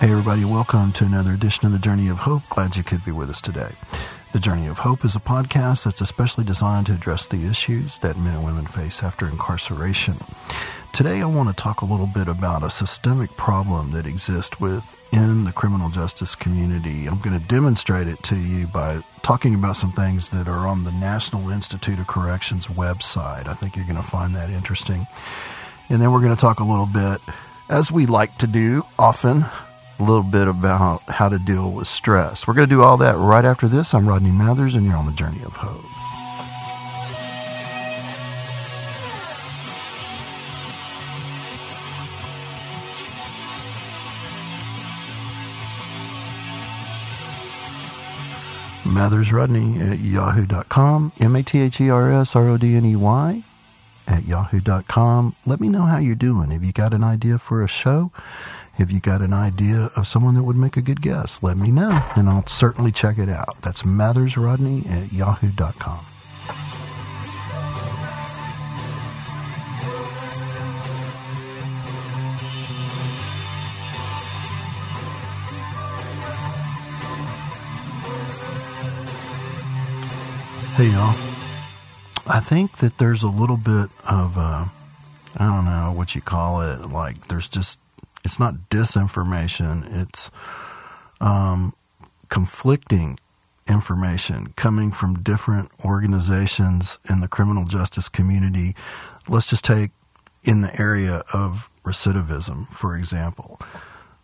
Hey, everybody, welcome to another edition of The Journey of Hope. Glad you could be with us today. The Journey of Hope is a podcast that's especially designed to address the issues that men and women face after incarceration. Today, I want to talk a little bit about a systemic problem that exists within the criminal justice community. I'm going to demonstrate it to you by talking about some things that are on the National Institute of Corrections website. I think you're going to find that interesting. And then we're going to talk a little bit, as we like to do often, a little bit about how to deal with stress. We're going to do all that right after this. I'm Rodney Mathers, and you're on the journey of hope. Mathers Rodney at yahoo.com, M A T H E R S R O D N E Y at yahoo.com. Let me know how you're doing. Have you got an idea for a show? If you got an idea of someone that would make a good guest, let me know, and I'll certainly check it out. That's Mathers Rodney at yahoo.com. Hey, y'all. I think that there's a little bit of, uh, I don't know what you call it, like there's just it's not disinformation, it's um, conflicting information coming from different organizations in the criminal justice community. Let's just take in the area of recidivism, for example,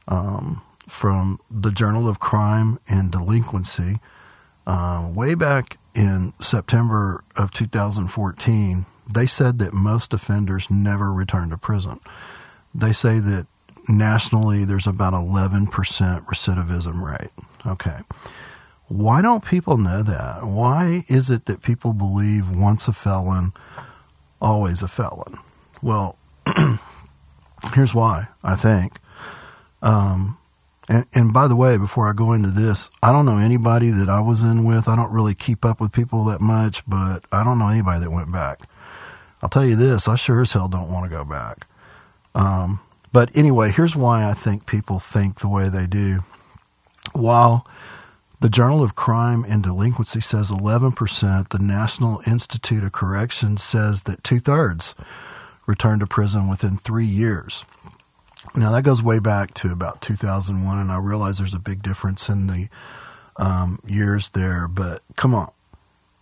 um, from the Journal of Crime and Delinquency, uh, way back in September of 2014, they said that most offenders never return to prison. They say that nationally there's about 11% recidivism rate. Okay. Why don't people know that? Why is it that people believe once a felon, always a felon? Well, here's why, I think. Um, and, and by the way, before I go into this, I don't know anybody that I was in with. I don't really keep up with people that much, but I don't know anybody that went back. I'll tell you this, I sure as hell don't want to go back. Um, but anyway, here's why I think people think the way they do. While the Journal of Crime and Delinquency says 11%, the National Institute of Corrections says that two thirds return to prison within three years. Now, that goes way back to about 2001, and I realize there's a big difference in the um, years there, but come on.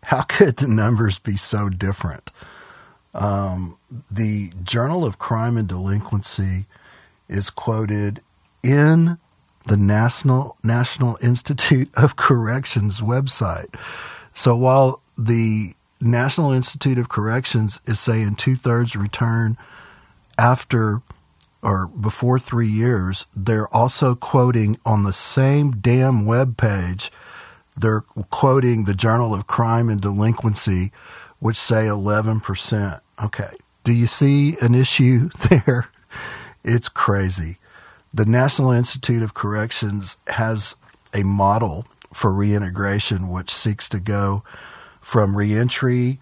How could the numbers be so different? Um, the Journal of Crime and Delinquency is quoted in the National National Institute of Corrections website. So while the National Institute of Corrections is saying two thirds return after or before three years, they're also quoting on the same damn web page. They're quoting the Journal of Crime and Delinquency, which say 11%. Okay. Do you see an issue there? It's crazy. The National Institute of Corrections has a model for reintegration which seeks to go from reentry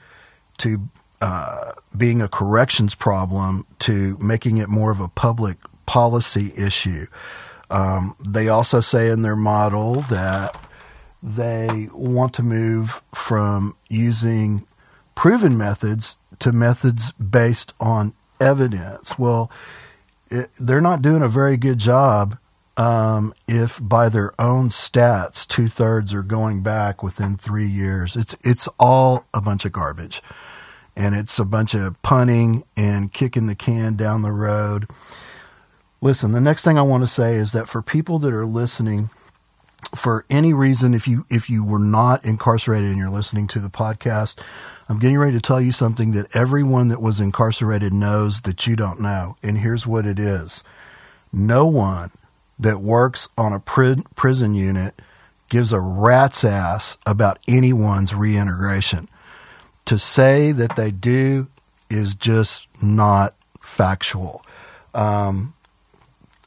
to uh, being a corrections problem to making it more of a public policy issue. Um, they also say in their model that they want to move from using proven methods to methods based on evidence. Well, it, they're not doing a very good job um, if by their own stats two thirds are going back within three years. It's it's all a bunch of garbage, and it's a bunch of punting and kicking the can down the road. Listen, the next thing I want to say is that for people that are listening, for any reason, if you if you were not incarcerated and you're listening to the podcast, I'm getting ready to tell you something that everyone that was incarcerated knows that you don't know. And here's what it is no one that works on a pri- prison unit gives a rat's ass about anyone's reintegration. To say that they do is just not factual. Um,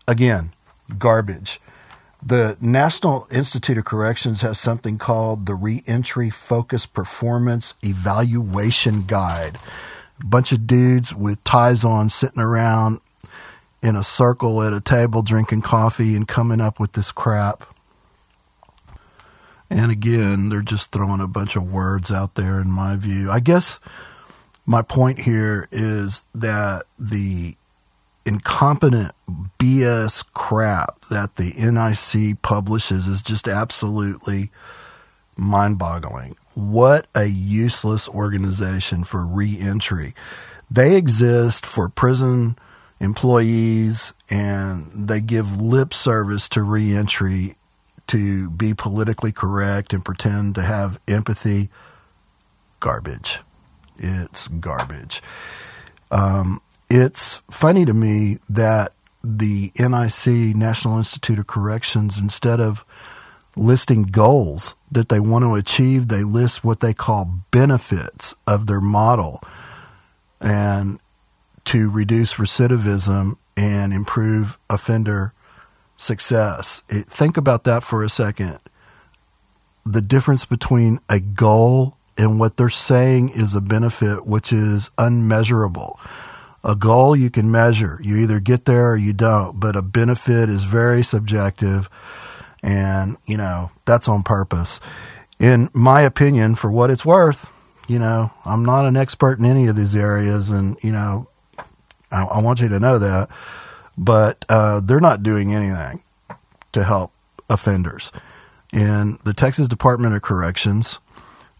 again, garbage. The National Institute of Corrections has something called the Reentry Focus Performance Evaluation Guide. A bunch of dudes with ties on sitting around in a circle at a table drinking coffee and coming up with this crap. And again, they're just throwing a bunch of words out there, in my view. I guess my point here is that the incompetent BS crap that the NIC publishes is just absolutely mind boggling. What a useless organization for reentry. They exist for prison employees and they give lip service to reentry to be politically correct and pretend to have empathy. Garbage. It's garbage. Um, it's funny to me that the NIC, National Institute of Corrections, instead of listing goals that they want to achieve, they list what they call benefits of their model and to reduce recidivism and improve offender success. It, think about that for a second. The difference between a goal and what they're saying is a benefit, which is unmeasurable. A goal you can measure. You either get there or you don't, but a benefit is very subjective. And, you know, that's on purpose. In my opinion, for what it's worth, you know, I'm not an expert in any of these areas. And, you know, I, I want you to know that. But uh, they're not doing anything to help offenders. In the Texas Department of Corrections,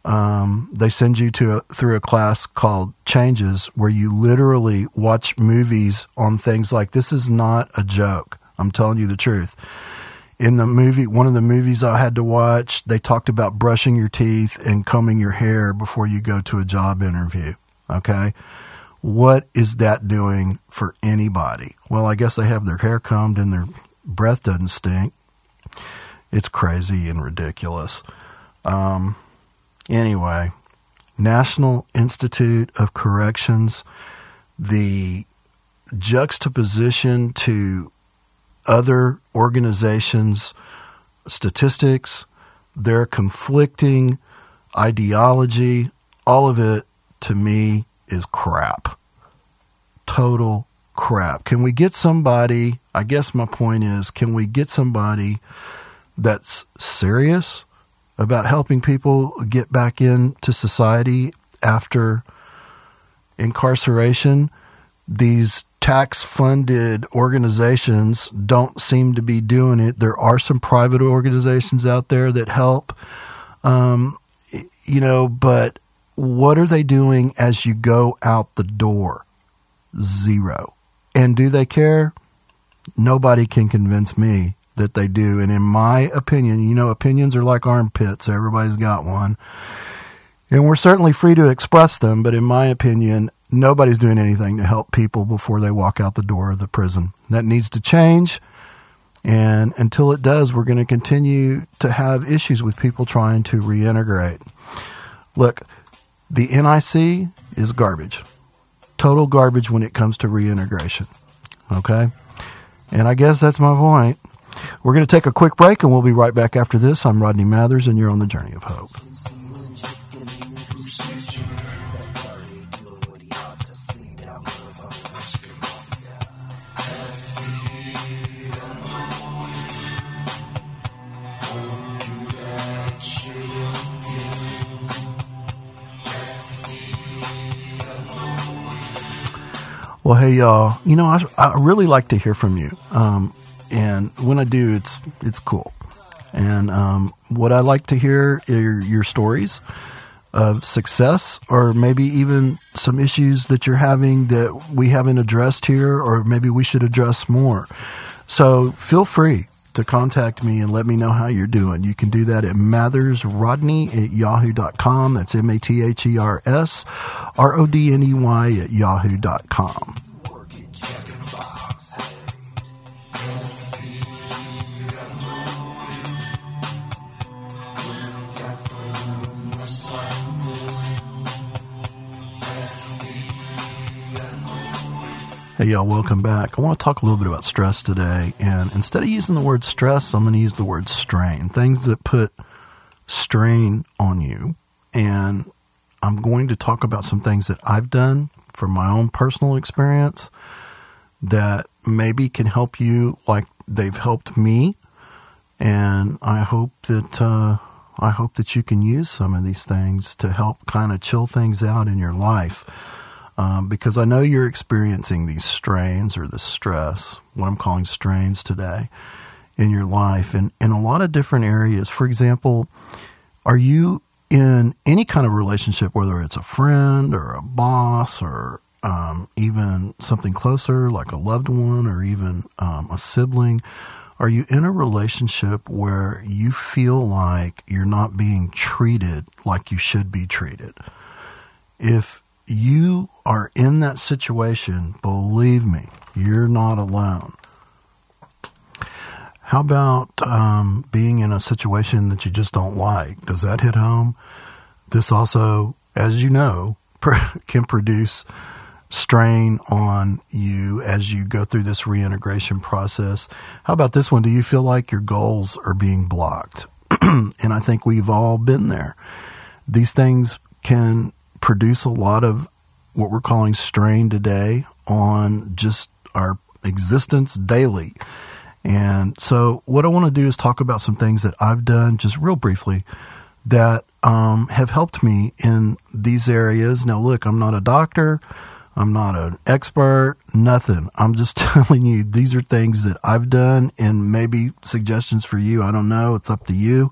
um, they send you to a, through a class called Changes, where you literally watch movies on things like this is not a joke. I'm telling you the truth. In the movie, one of the movies I had to watch, they talked about brushing your teeth and combing your hair before you go to a job interview. Okay. What is that doing for anybody? Well, I guess they have their hair combed and their breath doesn't stink. It's crazy and ridiculous. Um, Anyway, National Institute of Corrections, the juxtaposition to other organizations' statistics, their conflicting ideology, all of it to me is crap. Total crap. Can we get somebody? I guess my point is can we get somebody that's serious about helping people get back into society after incarceration. These tax funded organizations don't seem to be doing it. There are some private organizations out there that help, um, you know, but what are they doing as you go out the door? Zero. And do they care? Nobody can convince me that they do. And in my opinion, you know, opinions are like armpits. Everybody's got one. And we're certainly free to express them, but in my opinion, nobody's doing anything to help people before they walk out the door of the prison. That needs to change. And until it does, we're going to continue to have issues with people trying to reintegrate. Look, the NIC is garbage. Total garbage when it comes to reintegration. Okay? And I guess that's my point. We're going to take a quick break and we'll be right back after this. I'm Rodney Mathers and you're on the Journey of Hope. Well, hey, y'all. You know, I, I really like to hear from you. Um, and when I do, it's it's cool. And um, what I like to hear are your stories of success, or maybe even some issues that you're having that we haven't addressed here, or maybe we should address more. So feel free to contact me and let me know how you're doing. You can do that at mathersrodney at yahoo.com. That's M A T H E R S R O D N E Y at yahoo.com. Hey, y'all, welcome back. I want to talk a little bit about stress today. And instead of using the word stress, I'm going to use the word strain things that put strain on you. And I'm going to talk about some things that I've done from my own personal experience that maybe can help you like they've helped me. And I hope that uh, I hope that you can use some of these things to help kind of chill things out in your life. Um, because I know you're experiencing these strains or the stress, what I'm calling strains today, in your life, and in a lot of different areas. For example, are you in any kind of relationship, whether it's a friend or a boss or um, even something closer like a loved one or even um, a sibling? Are you in a relationship where you feel like you're not being treated like you should be treated? If you are in that situation, believe me, you're not alone. How about um, being in a situation that you just don't like? Does that hit home? This also, as you know, can produce strain on you as you go through this reintegration process. How about this one? Do you feel like your goals are being blocked? and I think we've all been there. These things can produce a lot of what we're calling strain today on just our existence daily. And so, what I want to do is talk about some things that I've done just real briefly that um, have helped me in these areas. Now, look, I'm not a doctor. I'm not an expert, nothing. I'm just telling you these are things that I've done and maybe suggestions for you. I don't know. It's up to you.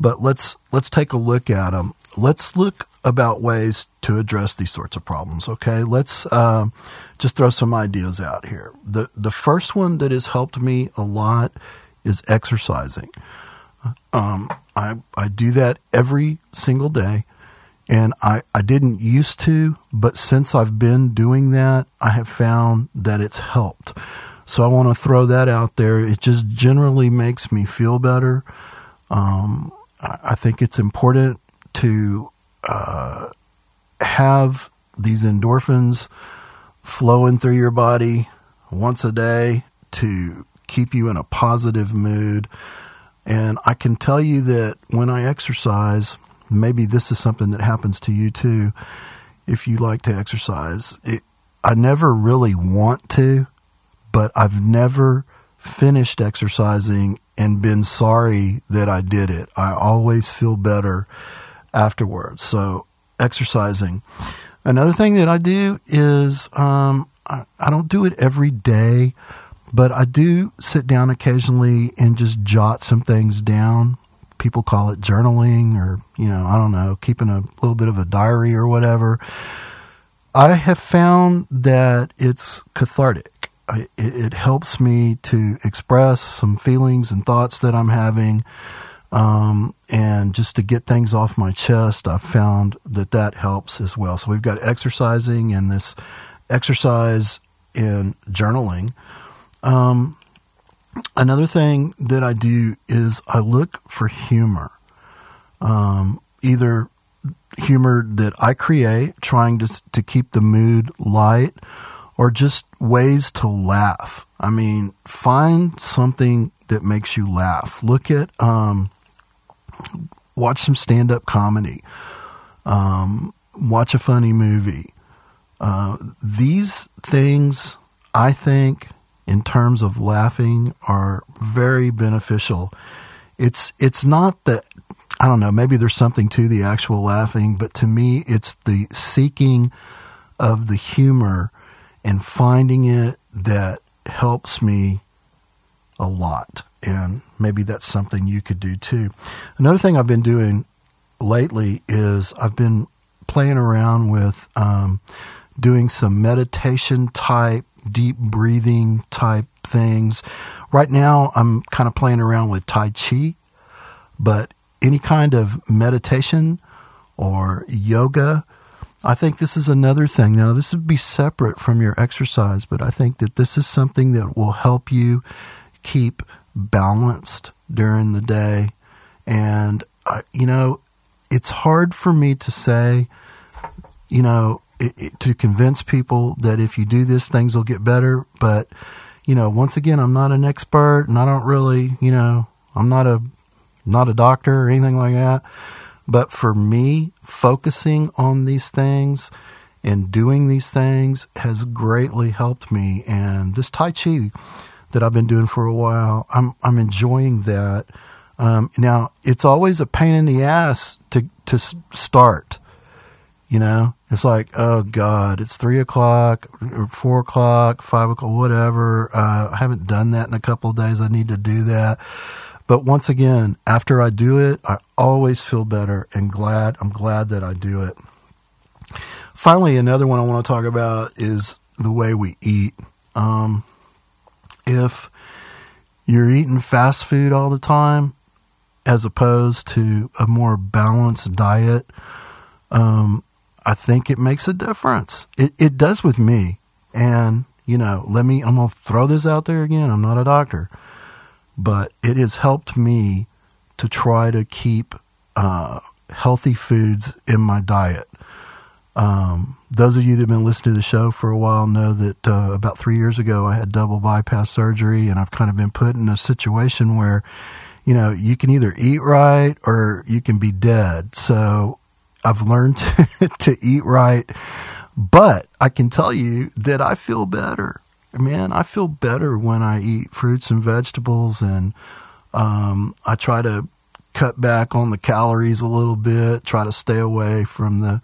But let's let's take a look at them. Let's look about ways to address these sorts of problems. Okay, let's uh, just throw some ideas out here. the The first one that has helped me a lot is exercising. Um, I I do that every single day. And I, I didn't used to, but since I've been doing that, I have found that it's helped. So I want to throw that out there. It just generally makes me feel better. Um, I, think it's important to uh, have these endorphins flowing through your body once a day to keep you in a positive mood. And I can tell you that when I exercise, maybe this is something that happens to you too if you like to exercise. It, I never really want to, but I've never finished exercising and been sorry that I did it. I always feel better afterwards. So, exercising. Another thing that I do is um, I, I don't do it every day, but I do sit down occasionally and just jot some things down people call it journaling or, you know, I don't know, keeping a little bit of a diary or whatever. I have found that it's cathartic. I, it, helps me to express some feelings and thoughts that I'm having. Um, and just to get things off my chest, I've found that that helps as well. So we've got exercising and this exercise in journaling. Um, another thing that I do is I look for humor. Um, either humor that I create, trying to to keep the mood light, or just ways to laugh. I mean, find something that makes you laugh. Look at, um, watch some stand up comedy. Um, watch a funny movie. Uh, these things, I think, in terms of laughing are very beneficial. It's it's not that I don't know, maybe there's something to the actual laughing, but to me it's the seeking of the humor and finding it that helps me a lot. And maybe that's something you could do too. Another thing I've been doing lately is I've been playing around with um, doing some meditation type deep breathing type things. Right now, I'm kind of playing around with Tai Chi, but any kind of meditation or yoga, I think this is another thing. Now, this would be separate from your exercise, but I think that this is something that will help you keep balanced during the day. And, uh, you know, it's hard for me to say, you know, to convince people that if you do this, things will get better. But, you know, once again, I'm not an expert and I don't really, you know, I'm not a, not a doctor or anything like that. But for me, focusing on these things and doing these things has greatly helped me. And this Tai Chi that I've been doing for a while, I'm I'm enjoying that. Um, now it's always a pain in the ass to to start. You know, it's like, oh God, it's three o'clock, or four o'clock, five o'clock, whatever. Uh, I haven't done that in a couple of days. I need to do that. But once again, after I do it, I always feel better and glad. I'm glad that I do it. Finally, another one I want to talk about is the way we eat. Um, if you're eating fast food all the time, as opposed to a more balanced diet, um, I think it makes a difference. It, it does with me. And, you know, let me, I'm going to throw this out there again. I'm not a doctor but it has helped me to try to keep uh, healthy foods in my diet. Um, those of you that have been listening to the show for a while know that uh, about three years ago I had double bypass surgery, and I've kind of been put in a situation where, you know, you can either eat right or you can be dead. So I've learned to, eat right, but I can tell you that I feel better man, I feel better when I eat fruits and vegetables, and um, I try to cut back on the calories a little bit, try to stay away from the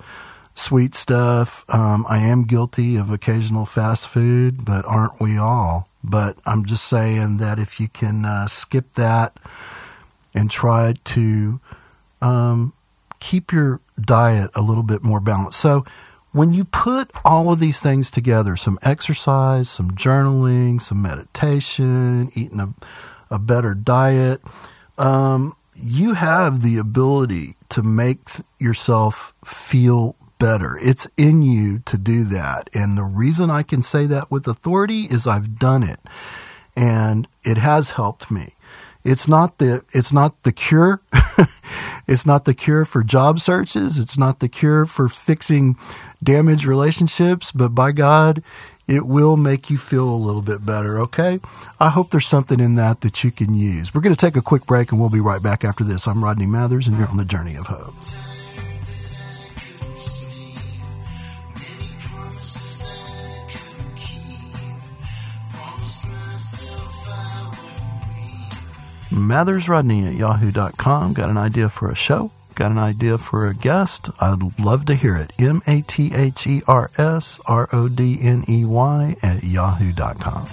sweet stuff. Um, I am guilty of occasional fast food, but aren't we all? But I'm just saying that if you can uh, skip that and try to um, keep your diet a little bit more balanced. So, when you put all of these things together some exercise, some journaling, some meditation, eating a, a better diet um, you have the ability to make yourself feel better. It's in you to do that. And the reason I can say that with authority is I've done it and it has helped me. It's not the it's not the cure. it's not the cure for job searches. It's not the cure for fixing damaged relationships, but by God, it will make you feel a little bit better, okay? I hope there's something in that that you can use. We're going to take a quick break and we'll be right back after this. I'm Rodney Mathers and you're on the Journey of Hope. Mathers Rodney at yahoo.com. Got an idea for a show? Got an idea for a guest? I'd love to hear it. M A T H E R S R O D N E Y at yahoo.com.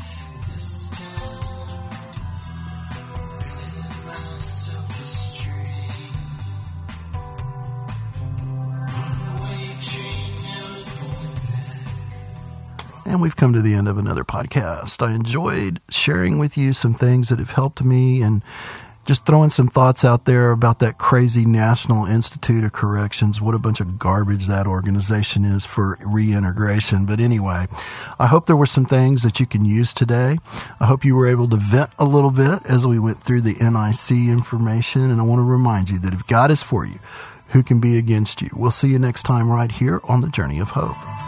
And we've come to the end of another podcast. I enjoyed sharing with you some things that have helped me and just throwing some thoughts out there about that crazy National Institute of Corrections. What a bunch of garbage that organization is for reintegration. But anyway, I hope there were some things that you can use today. I hope you were able to vent a little bit as we went through the NIC information. And I want to remind you that if God is for you, who can be against you? We'll see you next time right here on the Journey of Hope.